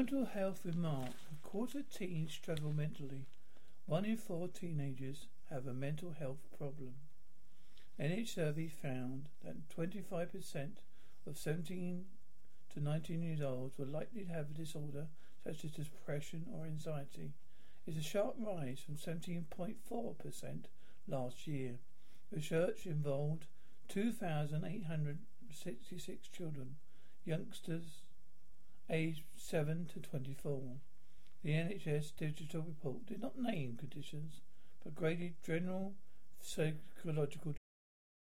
Mental health remark. A quarter of teens struggle mentally. One in four teenagers have a mental health problem. NH survey found that 25% of 17 to 19 years old were likely to have a disorder such as depression or anxiety. It's a sharp rise from 17.4% last year. Research involved 2,866 children, youngsters aged 7 to 24. The NHS digital report did not name conditions, but graded general psychological.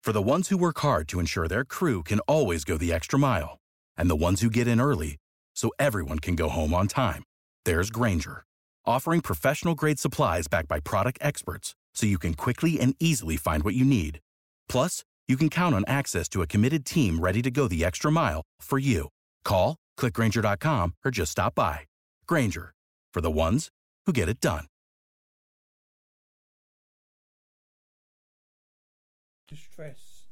For the ones who work hard to ensure their crew can always go the extra mile, and the ones who get in early so everyone can go home on time, there's Grainger, offering professional grade supplies backed by product experts so you can quickly and easily find what you need. Plus, you can count on access to a committed team ready to go the extra mile for you. Call, click grainger.com, or just stop by. Grainger, for the ones who get it done. distress.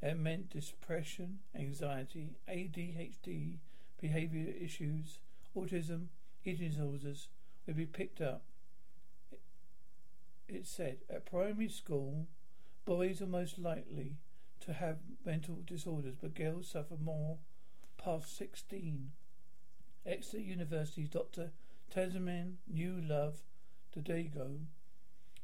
That meant depression, anxiety, ADHD, behavior issues, autism, eating disorders would be picked up. It said at primary school, boys are most likely to have mental disorders, but girls suffer more past 16. Exeter University's Dr. Tasman New Love Dodego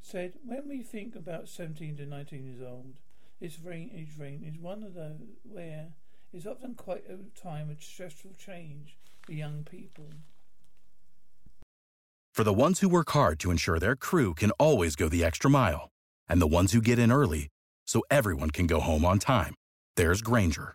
said, when we think about 17 to 19 years old, this range, range is one of those where it's often quite a time of stressful change for young people. For the ones who work hard to ensure their crew can always go the extra mile, and the ones who get in early so everyone can go home on time, there's Grainger,